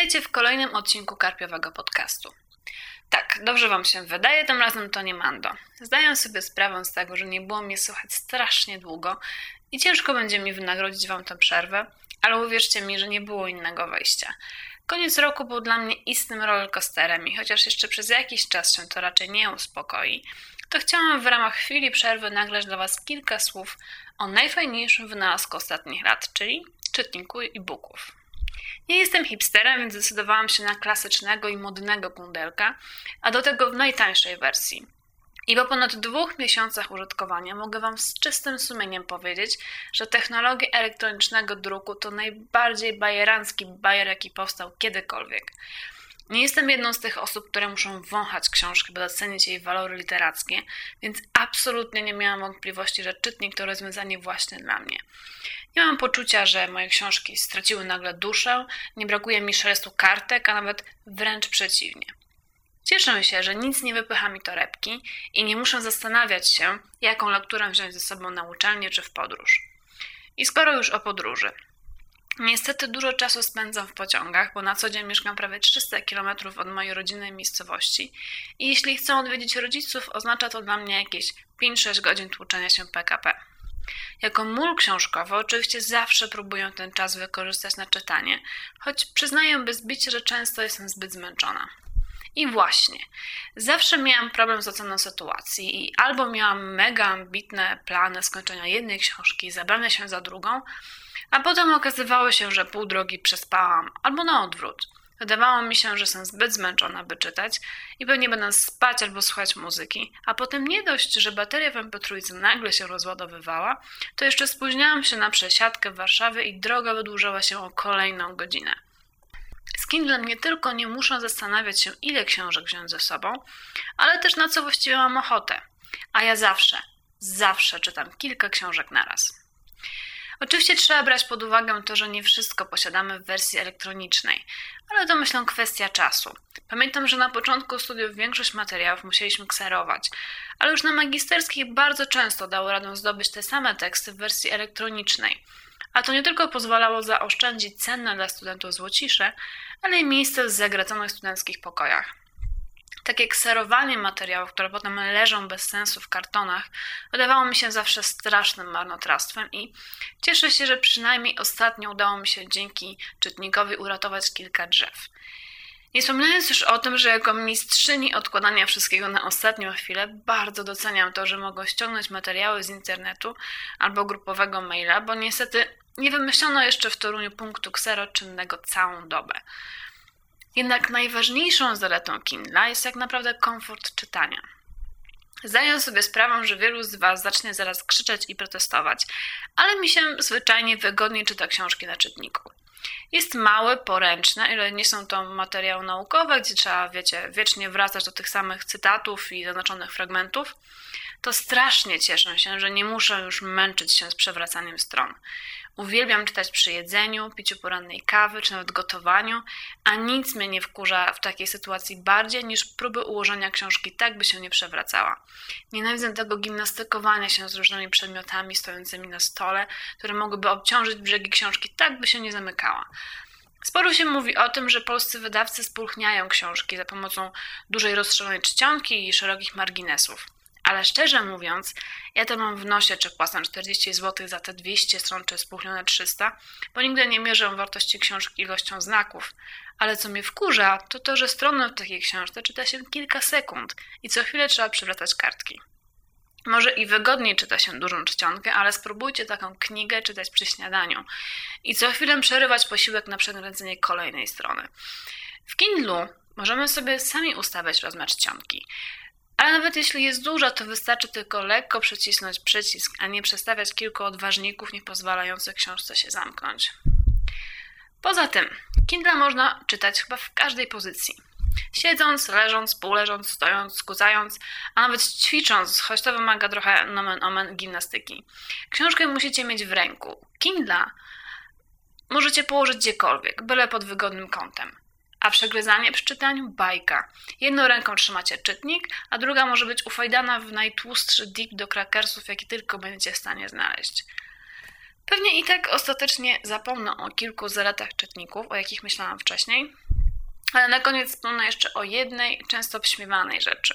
Witajcie w kolejnym odcinku Karpiowego Podcastu. Tak, dobrze Wam się wydaje, tym razem to nie Mando. Zdaję sobie sprawę z tego, że nie było mnie słychać strasznie długo i ciężko będzie mi wynagrodzić Wam tę przerwę, ale uwierzcie mi, że nie było innego wejścia. Koniec roku był dla mnie istnym rollercoasterem i chociaż jeszcze przez jakiś czas się to raczej nie uspokoi, to chciałam w ramach chwili przerwy nagrać dla Was kilka słów o najfajniejszym wynalazku ostatnich lat, czyli czytniku e-booków. Nie jestem hipsterem, więc zdecydowałam się na klasycznego i modnego kundelka, a do tego w najtańszej wersji. I po ponad dwóch miesiącach użytkowania mogę Wam z czystym sumieniem powiedzieć, że technologia elektronicznego druku to najbardziej bajerancki bajer, jaki powstał kiedykolwiek. Nie jestem jedną z tych osób, które muszą wąchać książkę, by docenić jej walory literackie, więc absolutnie nie miałam wątpliwości, że czytnik to rozwiązanie właśnie dla mnie. Nie mam poczucia, że moje książki straciły nagle duszę, nie brakuje mi szelestu kartek, a nawet wręcz przeciwnie. Cieszę się, że nic nie wypycha mi torebki i nie muszę zastanawiać się, jaką lekturę wziąć ze sobą na uczelnię czy w podróż. I skoro już o podróży. Niestety dużo czasu spędzam w pociągach, bo na co dzień mieszkam prawie 300 km od mojej rodzinnej miejscowości i jeśli chcę odwiedzić rodziców, oznacza to dla mnie jakieś 5-6 godzin tłuczenia się PKP. Jako mól książkowy oczywiście zawsze próbuję ten czas wykorzystać na czytanie, choć przyznaję bez bicia, że często jestem zbyt zmęczona. I właśnie, zawsze miałam problem z oceną sytuacji i albo miałam mega ambitne plany skończenia jednej książki i zabrania się za drugą, a potem okazywało się, że pół drogi przespałam, albo na odwrót. Wydawało mi się, że jestem zbyt zmęczona, by czytać i pewnie będę spać albo słuchać muzyki, a potem nie dość, że bateria w mp nagle się rozładowywała, to jeszcze spóźniałam się na przesiadkę w Warszawie i droga wydłużała się o kolejną godzinę. Z Kindlem nie tylko nie muszę zastanawiać się, ile książek wziąć ze sobą, ale też na co właściwie mam ochotę. A ja zawsze, zawsze czytam kilka książek naraz. Oczywiście trzeba brać pod uwagę to, że nie wszystko posiadamy w wersji elektronicznej, ale to myślę kwestia czasu. Pamiętam, że na początku studiów większość materiałów musieliśmy kserować, ale już na magisterskich bardzo często dało radę zdobyć te same teksty w wersji elektronicznej. A to nie tylko pozwalało zaoszczędzić cenne dla studentów złocisze, ale i miejsce w zagraconych studenckich pokojach. Takie kserowanie materiałów, które potem leżą bez sensu w kartonach, wydawało mi się zawsze strasznym marnotrawstwem i cieszę się, że przynajmniej ostatnio udało mi się dzięki czytnikowi uratować kilka drzew. Nie wspominając już o tym, że jako mistrzyni odkładania wszystkiego na ostatnią chwilę, bardzo doceniam to, że mogę ściągnąć materiały z internetu albo grupowego maila, bo niestety nie wymyślono jeszcze w Toruniu punktu ksero czynnego całą dobę. Jednak najważniejszą zaletą Kindla jest tak naprawdę komfort czytania. Zdaję sobie sprawę, że wielu z Was zacznie zaraz krzyczeć i protestować, ale mi się zwyczajnie wygodniej czyta książki na czytniku. Jest małe, poręczne, ile nie są to materiały naukowe, gdzie trzeba, wiecie, wiecznie wracać do tych samych cytatów i zaznaczonych fragmentów, to strasznie cieszę się, że nie muszę już męczyć się z przewracaniem stron. Uwielbiam czytać przy jedzeniu, piciu porannej kawy czy nawet gotowaniu, a nic mnie nie wkurza w takiej sytuacji bardziej niż próby ułożenia książki tak, by się nie przewracała. Nienawidzę tego gimnastykowania się z różnymi przedmiotami stojącymi na stole, które mogłyby obciążyć brzegi książki tak, by się nie zamykała. Sporo się mówi o tym, że polscy wydawcy spulchniają książki za pomocą dużej rozszerzonej czcionki i szerokich marginesów. Ale szczerze mówiąc, ja to mam w nosie, czy płacę 40 zł za te 200 stron, czy spuchnione 300, bo nigdy nie mierzę wartości książki ilością znaków. Ale co mnie wkurza, to to, że stronę w takiej książce czyta się kilka sekund i co chwilę trzeba przewracać kartki. Może i wygodniej czyta się dużą czcionkę, ale spróbujcie taką knigę czytać przy śniadaniu i co chwilę przerywać posiłek na przekręcenie kolejnej strony. W Kindlu możemy sobie sami ustawiać rozmiar czcionki. Ale nawet jeśli jest duża, to wystarczy tylko lekko przycisnąć przycisk, a nie przestawiać kilku odważników nie pozwalających książce się zamknąć. Poza tym, Kindle można czytać chyba w każdej pozycji. Siedząc, leżąc, półleżąc, stojąc, skucając, a nawet ćwicząc, choć to wymaga trochę nomen omen gimnastyki. Książkę musicie mieć w ręku. Kindla możecie położyć gdziekolwiek, byle pod wygodnym kątem. A przegryzanie przy czytaniu bajka. Jedną ręką trzymacie czytnik, a druga może być ufajdana w najtłustszy dip do krakersów, jaki tylko będziecie w stanie znaleźć. Pewnie i tak ostatecznie zapomnę o kilku zaletach czytników, o jakich myślałam wcześniej, Ale na koniec wspomnę jeszcze o jednej, często obśmiewanej rzeczy.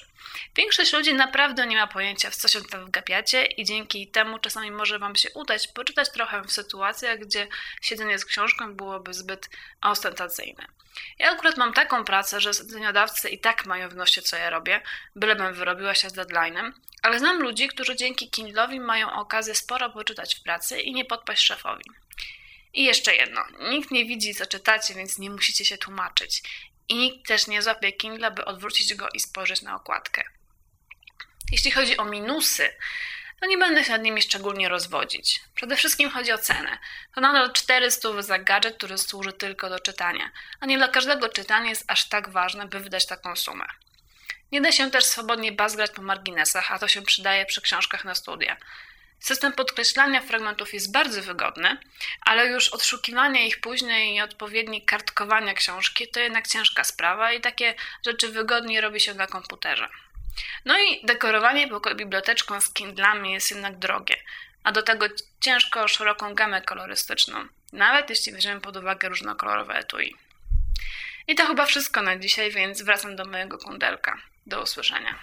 Większość ludzi naprawdę nie ma pojęcia, w co się tam wgapiacie i dzięki temu czasami może Wam się udać poczytać trochę w sytuacjach, gdzie siedzenie z książką byłoby zbyt ostentacyjne. Ja akurat mam taką pracę, że zleceniodawcy i tak mają w nosie, co ja robię, bylebym wyrobiła się z deadline'em, ale znam ludzi, którzy dzięki Kindle'owi mają okazję sporo poczytać w pracy i nie podpaść szefowi. I jeszcze jedno. Nikt nie widzi, co czytacie, więc nie musicie się tłumaczyć. I nikt też nie złapie Kindle, by odwrócić go i spojrzeć na okładkę. Jeśli chodzi o minusy, to nie będę się nad nimi szczególnie rozwodzić. Przede wszystkim chodzi o cenę. To nadal 400 za gadżet, który służy tylko do czytania, a nie dla każdego czytanie jest aż tak ważne, by wydać taką sumę. Nie da się też swobodnie bazgrać po marginesach, a to się przydaje przy książkach na studia. System podkreślania fragmentów jest bardzo wygodny, ale już odszukiwanie ich później i odpowiednie kartkowania książki to jednak ciężka sprawa i takie rzeczy wygodniej robi się na komputerze. No i dekorowanie biblioteczką z Kindlami jest jednak drogie, a do tego ciężko szeroką gamę kolorystyczną, nawet jeśli weźmiemy pod uwagę różnokolorowe etui. I to chyba wszystko na dzisiaj, więc wracam do mojego kundelka. Do usłyszenia.